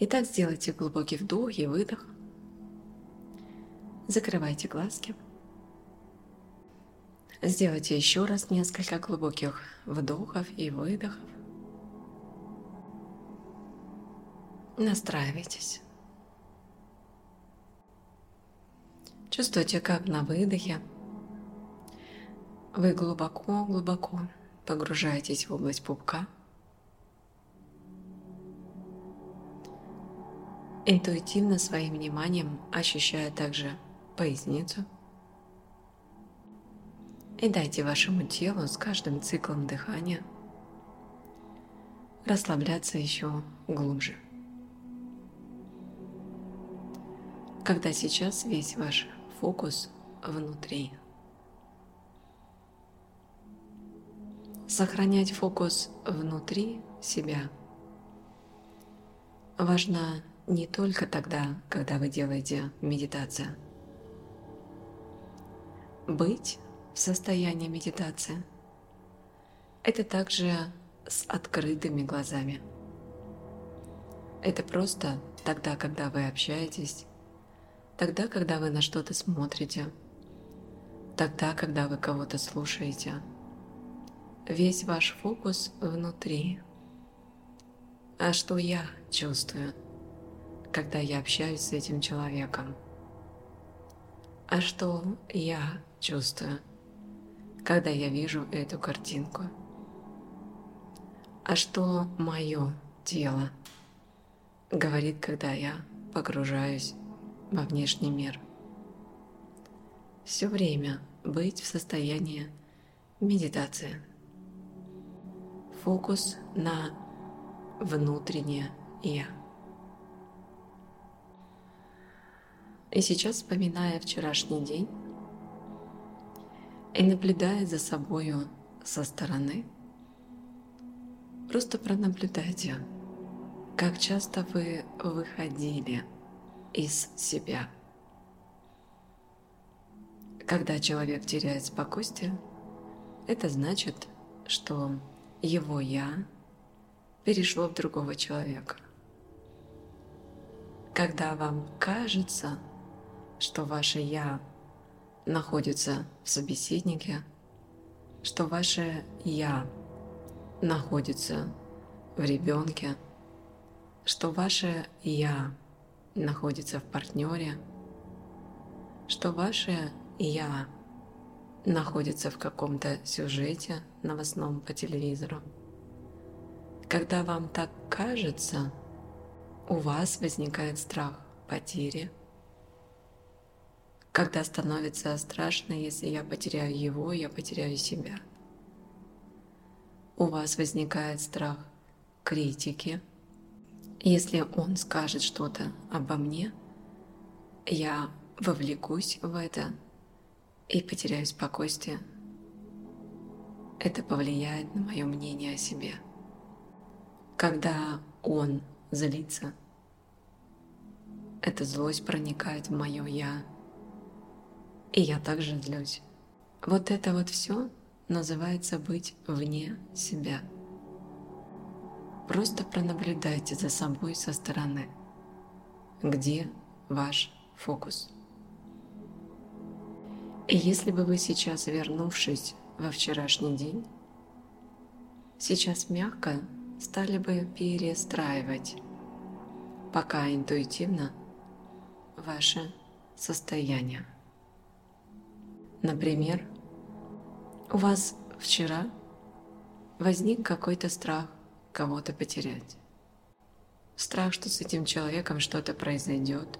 Итак, сделайте глубокий вдох и выдох. Закрывайте глазки. Сделайте еще раз несколько глубоких вдохов и выдохов. Настраивайтесь. Чувствуйте, как на выдохе вы глубоко-глубоко погружаетесь в область пупка. Интуитивно своим вниманием ощущая также поясницу. И дайте вашему телу с каждым циклом дыхания расслабляться еще глубже. Когда сейчас весь ваш фокус внутри. Сохранять фокус внутри себя важно не только тогда, когда вы делаете медитацию. Быть в состоянии медитации – это также с открытыми глазами. Это просто тогда, когда вы общаетесь, тогда, когда вы на что-то смотрите, тогда, когда вы кого-то слушаете. Весь ваш фокус внутри. А что я чувствую – когда я общаюсь с этим человеком. А что я чувствую, когда я вижу эту картинку? А что мое тело говорит, когда я погружаюсь во внешний мир? Все время быть в состоянии медитации. Фокус на внутреннее «я». И сейчас, вспоминая вчерашний день и наблюдая за собою со стороны, просто пронаблюдайте, как часто вы выходили из себя. Когда человек теряет спокойствие, это значит, что его «я» перешло в другого человека. Когда вам кажется, что ваше «я» находится в собеседнике, что ваше «я» находится в ребенке, что ваше «я» находится в партнере, что ваше «я» находится в каком-то сюжете новостном по телевизору. Когда вам так кажется, у вас возникает страх потери – когда становится страшно, если я потеряю его, я потеряю себя. У вас возникает страх критики. Если он скажет что-то обо мне, я вовлекусь в это и потеряю спокойствие. Это повлияет на мое мнение о себе. Когда он злится, эта злость проникает в мое «я», и я также злюсь. Вот это вот все называется быть вне себя. Просто пронаблюдайте за собой со стороны. Где ваш фокус? И если бы вы сейчас, вернувшись во вчерашний день, сейчас мягко стали бы перестраивать, пока интуитивно ваше состояние. Например, у вас вчера возник какой-то страх кого-то потерять. Страх, что с этим человеком что-то произойдет,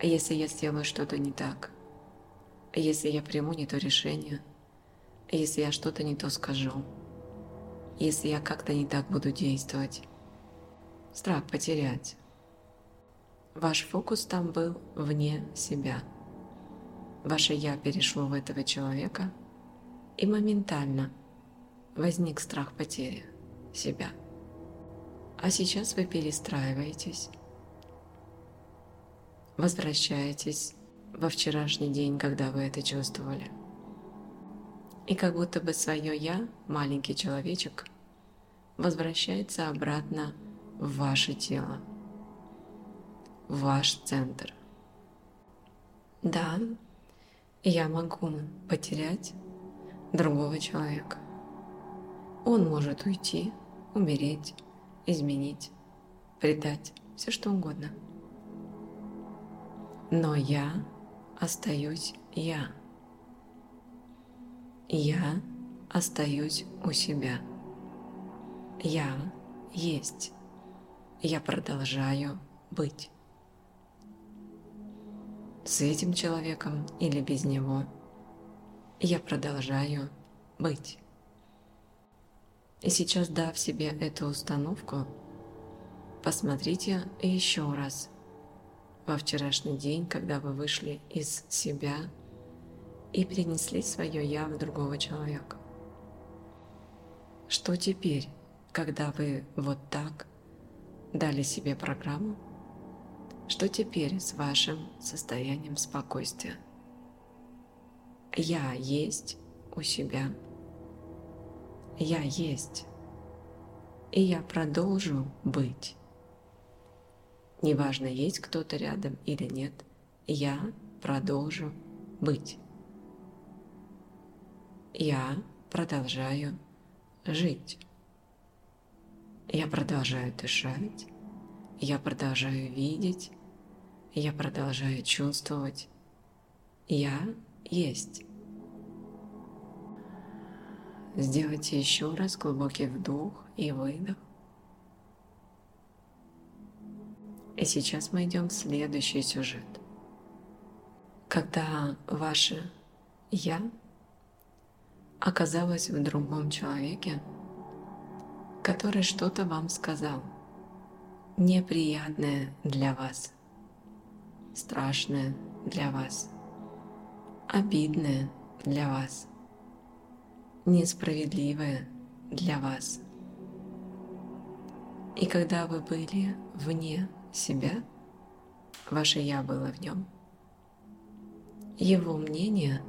а если я сделаю что-то не так, а если я приму не то решение, а если я что-то не то скажу, если я как-то не так буду действовать. Страх потерять. Ваш фокус там был вне себя – Ваше «я» перешло в этого человека, и моментально возник страх потери себя. А сейчас вы перестраиваетесь, возвращаетесь во вчерашний день, когда вы это чувствовали. И как будто бы свое «я», маленький человечек, возвращается обратно в ваше тело, в ваш центр. Да, я могу потерять другого человека. Он может уйти, умереть, изменить, предать, все что угодно. Но я остаюсь я. Я остаюсь у себя. Я есть. Я продолжаю быть. С этим человеком или без него я продолжаю быть. И сейчас, дав себе эту установку, посмотрите еще раз во вчерашний день, когда вы вышли из себя и перенесли свое «я» в другого человека. Что теперь, когда вы вот так дали себе программу? Что теперь с вашим состоянием спокойствия? Я есть у себя. Я есть. И я продолжу быть. Неважно, есть кто-то рядом или нет, я продолжу быть. Я продолжаю жить. Я продолжаю дышать, я продолжаю видеть, я продолжаю чувствовать. Я есть. Сделайте еще раз глубокий вдох и выдох. И сейчас мы идем в следующий сюжет. Когда ваше «я» оказалось в другом человеке, который что-то вам сказал, неприятное для вас, страшное для вас, обидное для вас, несправедливое для вас. И когда вы были вне себя, ваше «я» было в нем, его мнение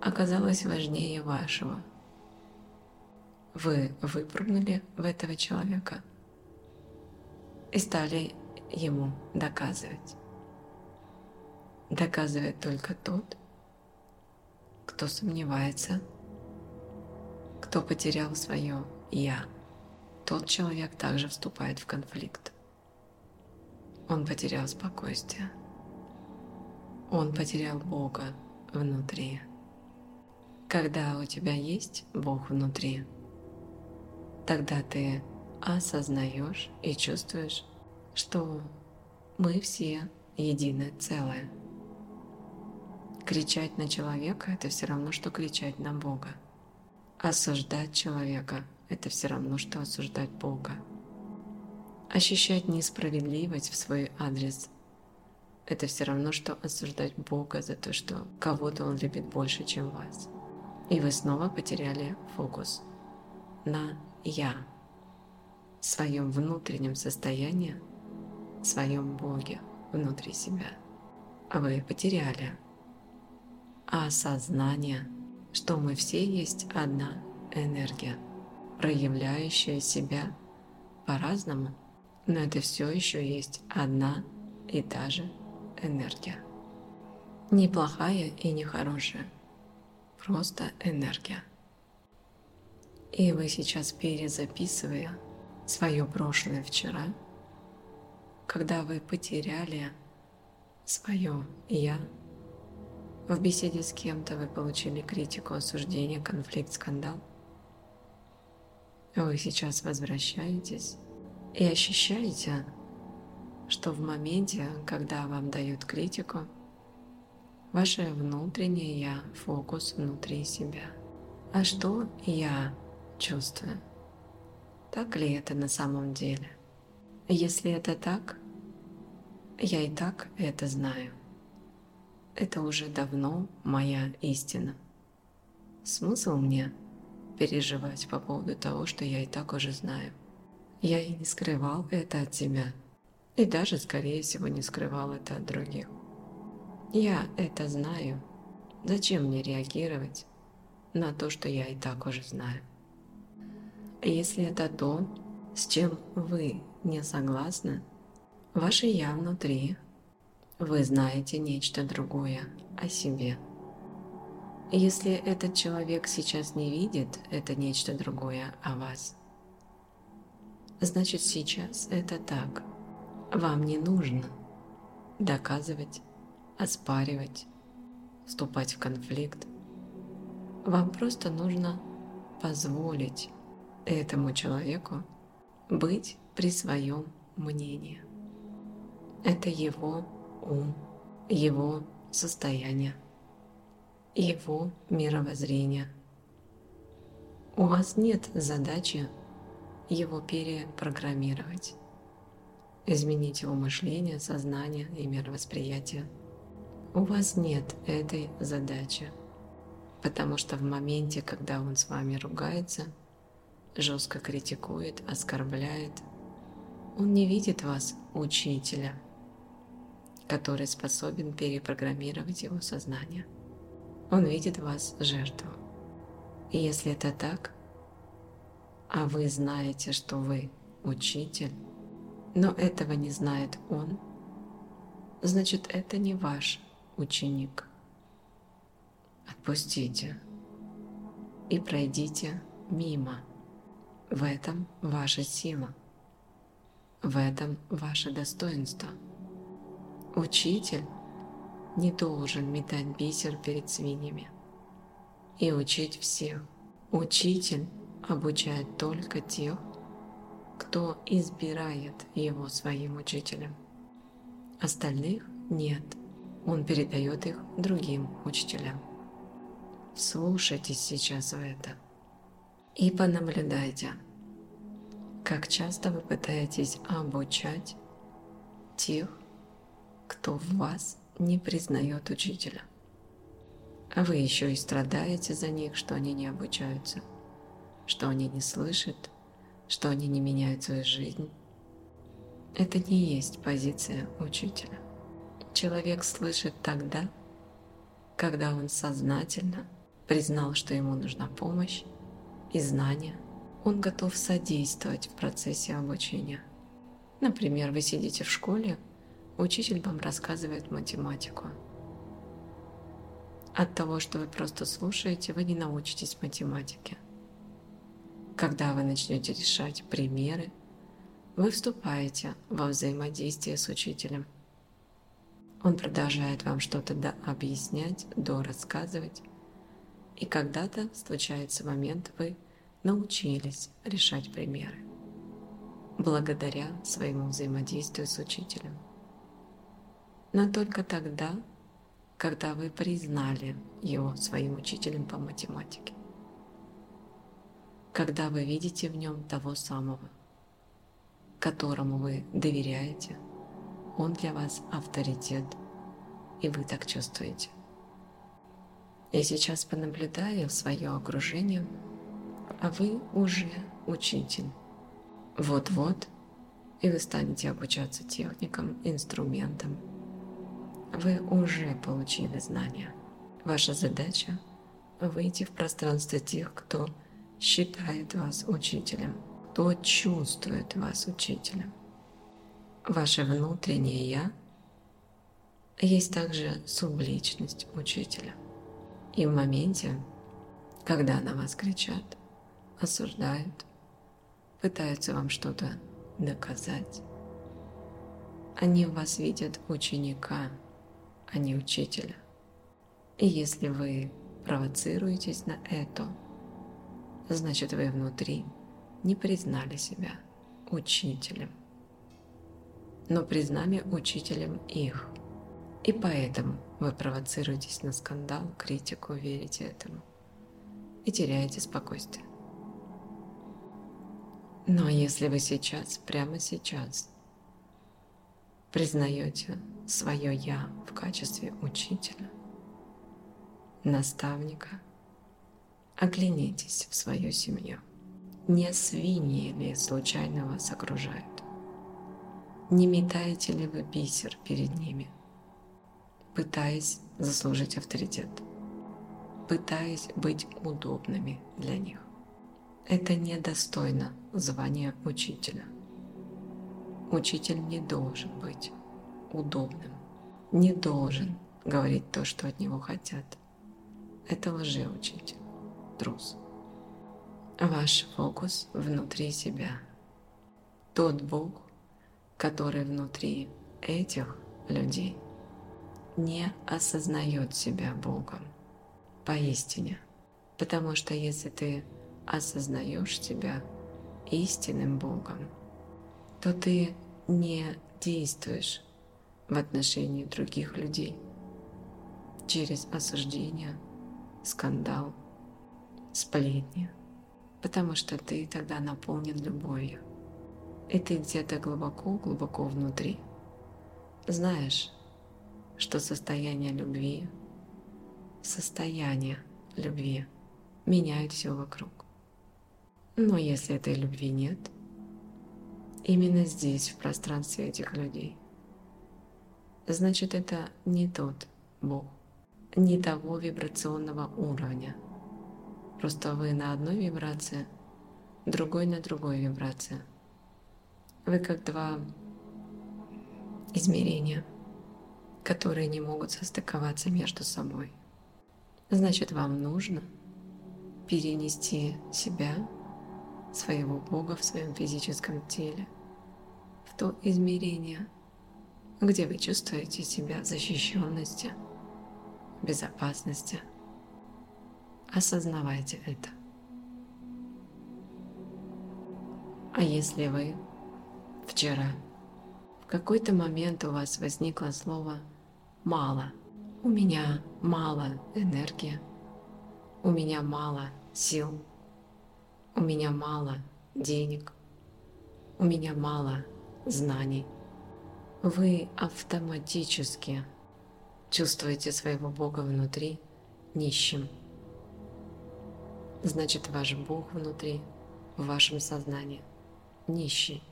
оказалось важнее вашего. Вы выпрыгнули в этого человека и стали ему доказывать. Доказывает только тот, кто сомневается, кто потерял свое «я». Тот человек также вступает в конфликт. Он потерял спокойствие. Он потерял Бога внутри. Когда у тебя есть Бог внутри, тогда ты осознаешь и чувствуешь, что мы все единое целое. Кричать на человека – это все равно, что кричать на Бога. Осуждать человека – это все равно, что осуждать Бога. Ощущать несправедливость в свой адрес – это все равно, что осуждать Бога за то, что кого-то Он любит больше, чем вас. И вы снова потеряли фокус на «я», своем внутреннем состоянии, своем Боге внутри себя. А вы потеряли осознание, что мы все есть одна энергия, проявляющая себя по-разному – но это все еще есть одна и та же энергия. Не плохая и не хорошая, просто энергия. И вы сейчас перезаписывая свое прошлое вчера, когда вы потеряли свое «я», в беседе с кем-то вы получили критику, осуждение, конфликт, скандал, вы сейчас возвращаетесь и ощущаете, что в моменте, когда вам дают критику, ваше внутреннее «я» — фокус внутри себя. А что я чувствую? Так ли это на самом деле? Если это так, я и так это знаю. Это уже давно моя истина. Смысл мне переживать по поводу того, что я и так уже знаю. Я и не скрывал это от тебя. И даже, скорее всего, не скрывал это от других. Я это знаю. Зачем мне реагировать на то, что я и так уже знаю? Если это то, с чем вы не согласны, Ваше «я» внутри. Вы знаете нечто другое о себе. Если этот человек сейчас не видит это нечто другое о вас, значит сейчас это так. Вам не нужно доказывать, оспаривать, вступать в конфликт. Вам просто нужно позволить этому человеку быть при своем мнении. Это его ум, его состояние, его мировоззрение. У вас нет задачи его перепрограммировать, изменить его мышление, сознание и мировосприятие. У вас нет этой задачи, потому что в моменте, когда он с вами ругается, жестко критикует, оскорбляет, он не видит вас учителя, который способен перепрограммировать его сознание. Он видит вас жертву. И если это так, а вы знаете, что вы учитель, но этого не знает он, значит это не ваш ученик. Отпустите и пройдите мимо. В этом ваша сила. В этом ваше достоинство. Учитель не должен метать бисер перед свиньями и учить всех. Учитель обучает только тех, кто избирает его своим учителем. Остальных нет. Он передает их другим учителям. Слушайтесь сейчас это и понаблюдайте, как часто вы пытаетесь обучать тех, кто в вас не признает учителя. А вы еще и страдаете за них, что они не обучаются, что они не слышат, что они не меняют свою жизнь. Это не есть позиция учителя. Человек слышит тогда, когда он сознательно признал, что ему нужна помощь и знания. Он готов содействовать в процессе обучения. Например, вы сидите в школе, учитель вам рассказывает математику. От того, что вы просто слушаете, вы не научитесь математике. Когда вы начнете решать примеры, вы вступаете во взаимодействие с учителем. Он продолжает вам что-то до объяснять, до рассказывать, и когда-то случается момент, вы научились решать примеры благодаря своему взаимодействию с учителем. Но только тогда, когда вы признали его своим учителем по математике. Когда вы видите в нем того самого, которому вы доверяете, он для вас авторитет, и вы так чувствуете. Я сейчас понаблюдаю свое окружение, а вы уже учитель. Вот-вот, и вы станете обучаться техникам, инструментам. Вы уже получили знания. Ваша задача – выйти в пространство тех, кто считает вас учителем, кто чувствует вас учителем. Ваше внутреннее «я» есть также субличность учителя – и в моменте, когда на вас кричат, осуждают, пытаются вам что-то доказать, они в вас видят ученика, а не учителя. И если вы провоцируетесь на это, значит вы внутри не признали себя учителем, но признали учителем их. И поэтому вы провоцируетесь на скандал, критику, верите этому и теряете спокойствие. Но если вы сейчас, прямо сейчас, признаете свое «я» в качестве учителя, наставника, оглянитесь в свою семью. Не свиньи ли случайно вас окружают? Не метаете ли вы бисер перед ними – пытаясь заслужить авторитет, пытаясь быть удобными для них. Это недостойно звания учителя. Учитель не должен быть удобным, не должен говорить то, что от него хотят. Это лжеучитель, трус. Ваш фокус внутри себя. Тот Бог, который внутри этих людей не осознает себя Богом поистине. Потому что если ты осознаешь себя истинным Богом, то ты не действуешь в отношении других людей через осуждение, скандал, сплетни, потому что ты тогда наполнен любовью. И ты где-то глубоко-глубоко внутри знаешь, что состояние любви, состояние любви меняет все вокруг. Но если этой любви нет, именно здесь, в пространстве этих людей, значит это не тот Бог, не того вибрационного уровня. Просто вы на одной вибрации, другой на другой вибрации. Вы как два измерения, которые не могут состыковаться между собой. Значит, вам нужно перенести себя, своего Бога в своем физическом теле, в то измерение, где вы чувствуете себя защищенности, безопасности. Осознавайте это. А если вы вчера в какой-то момент у вас возникло слово «мало», у меня мало энергии, у меня мало сил, у меня мало денег, у меня мало знаний. Вы автоматически чувствуете своего Бога внутри нищим. Значит, ваш Бог внутри, в вашем сознании, нищий.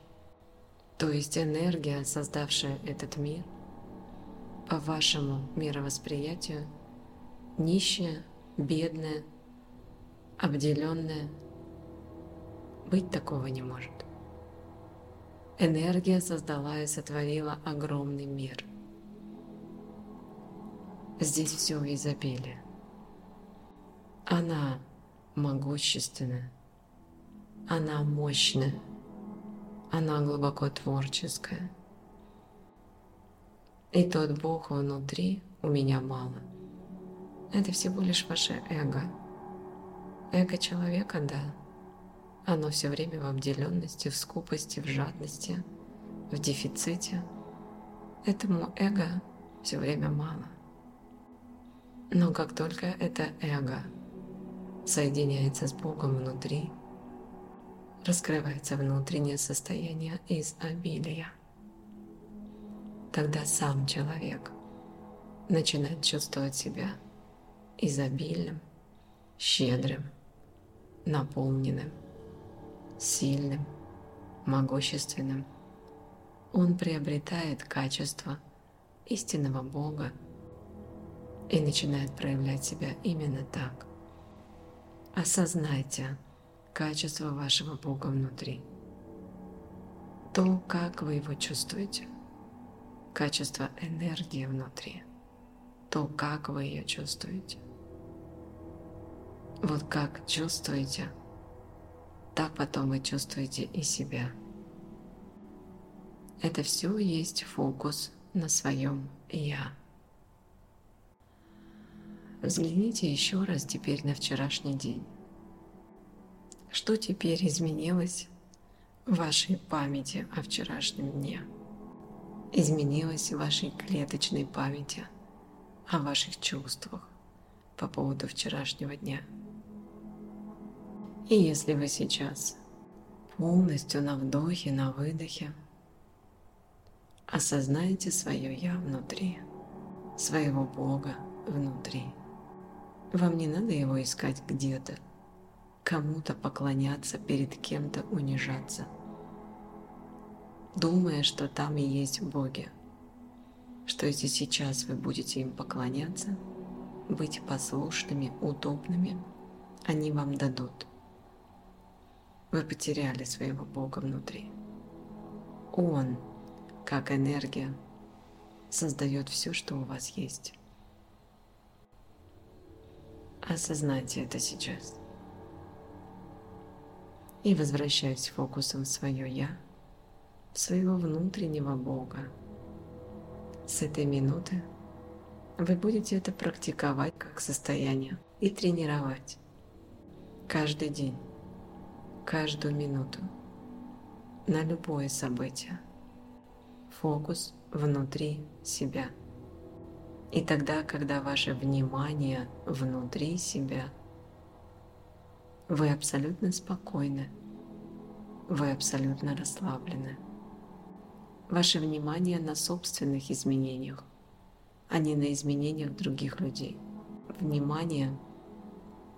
То есть энергия, создавшая этот мир, по вашему мировосприятию, нищая, бедная, обделенная, быть такого не может. Энергия создала и сотворила огромный мир. Здесь все в изобилии. Она могущественная, она мощная, она глубоко творческая. И тот Бог внутри у меня мало. Это всего лишь ваше эго. Эго человека, да, оно все время в обделенности, в скупости, в жадности, в дефиците. Этому эго все время мало. Но как только это эго соединяется с Богом внутри, раскрывается внутреннее состояние изобилия. Тогда сам человек начинает чувствовать себя изобильным, щедрым, наполненным сильным, могущественным. Он приобретает качество истинного Бога и начинает проявлять себя именно так. Осознайте качество вашего Бога внутри. То, как вы его чувствуете. Качество энергии внутри. То, как вы ее чувствуете. Вот как чувствуете – так потом вы чувствуете и себя. Это все есть фокус на своем «я». Взгляните еще раз теперь на вчерашний день. Что теперь изменилось в вашей памяти о вчерашнем дне? Изменилось в вашей клеточной памяти о ваших чувствах по поводу вчерашнего дня – и если вы сейчас полностью на вдохе, на выдохе осознаете свое «я» внутри, своего Бога внутри, вам не надо его искать где-то, кому-то поклоняться, перед кем-то унижаться, думая, что там и есть Боги, что если сейчас вы будете им поклоняться, быть послушными, удобными, они вам дадут – вы потеряли своего Бога внутри. Он, как энергия, создает все, что у вас есть. Осознайте это сейчас. И возвращаясь фокусом в свое «Я», в своего внутреннего Бога. С этой минуты вы будете это практиковать как состояние и тренировать каждый день, каждую минуту, на любое событие. Фокус внутри себя. И тогда, когда ваше внимание внутри себя, вы абсолютно спокойны, вы абсолютно расслаблены. Ваше внимание на собственных изменениях, а не на изменениях других людей. Внимание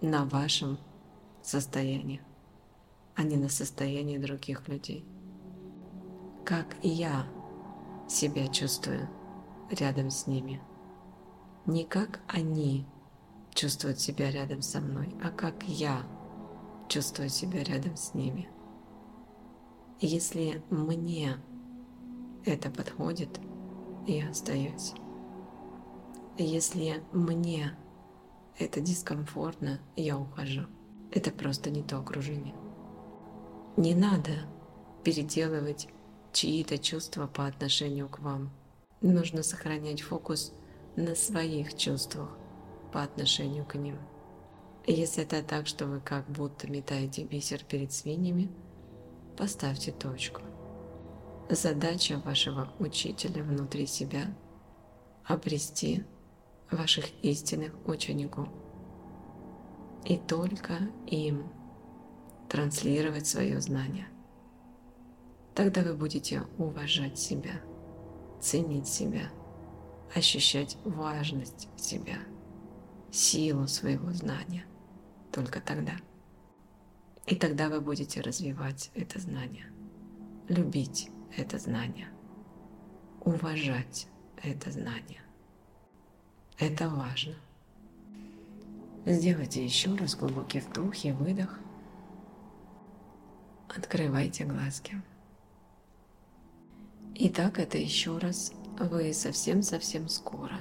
на вашем состоянии, а не на состоянии других людей. Как я себя чувствую рядом с ними. Не как они чувствуют себя рядом со мной, а как я чувствую себя рядом с ними. Если мне это подходит, я остаюсь. Если мне это дискомфортно, я ухожу. Это просто не то окружение. Не надо переделывать чьи-то чувства по отношению к вам. Нужно сохранять фокус на своих чувствах по отношению к ним. Если это так, что вы как будто метаете бисер перед свиньями, поставьте точку. Задача вашего учителя внутри себя – обрести ваших истинных учеников. И только им транслировать свое знание. Тогда вы будете уважать себя, ценить себя, ощущать важность себя, силу своего знания. Только тогда. И тогда вы будете развивать это знание, любить это знание, уважать это знание. Это важно. Сделайте еще раз глубокий вдох и выдох. Открывайте глазки. Итак, это еще раз вы совсем-совсем скоро.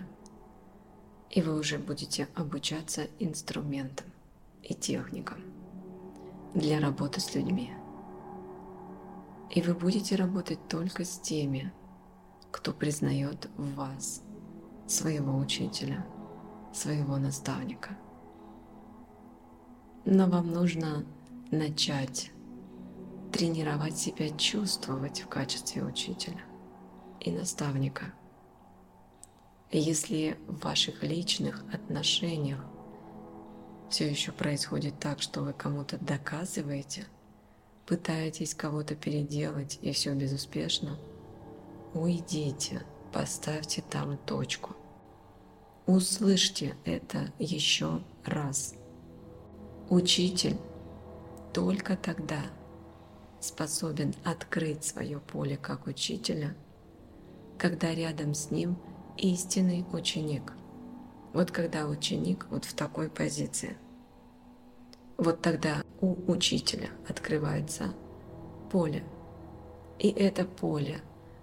И вы уже будете обучаться инструментам и техникам для работы с людьми. И вы будете работать только с теми, кто признает в вас своего учителя, своего наставника. Но вам нужно начать тренировать себя чувствовать в качестве учителя и наставника. Если в ваших личных отношениях все еще происходит так, что вы кому-то доказываете, пытаетесь кого-то переделать и все безуспешно, уйдите, поставьте там точку. Услышьте это еще раз. Учитель только тогда способен открыть свое поле как учителя, когда рядом с ним истинный ученик. Вот когда ученик вот в такой позиции, вот тогда у учителя открывается поле. И это поле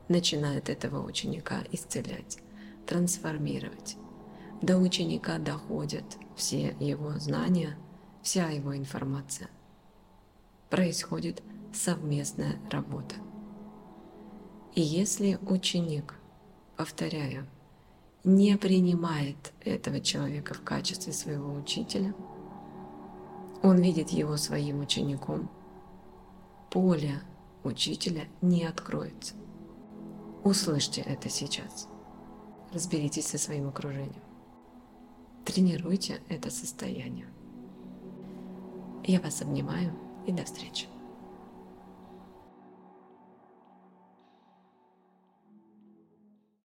начинает этого ученика исцелять, трансформировать. До ученика доходят все его знания, вся его информация. Происходит совместная работа. И если ученик, повторяю, не принимает этого человека в качестве своего учителя, он видит его своим учеником, поле учителя не откроется. Услышьте это сейчас. Разберитесь со своим окружением. Тренируйте это состояние. Я вас обнимаю и до встречи.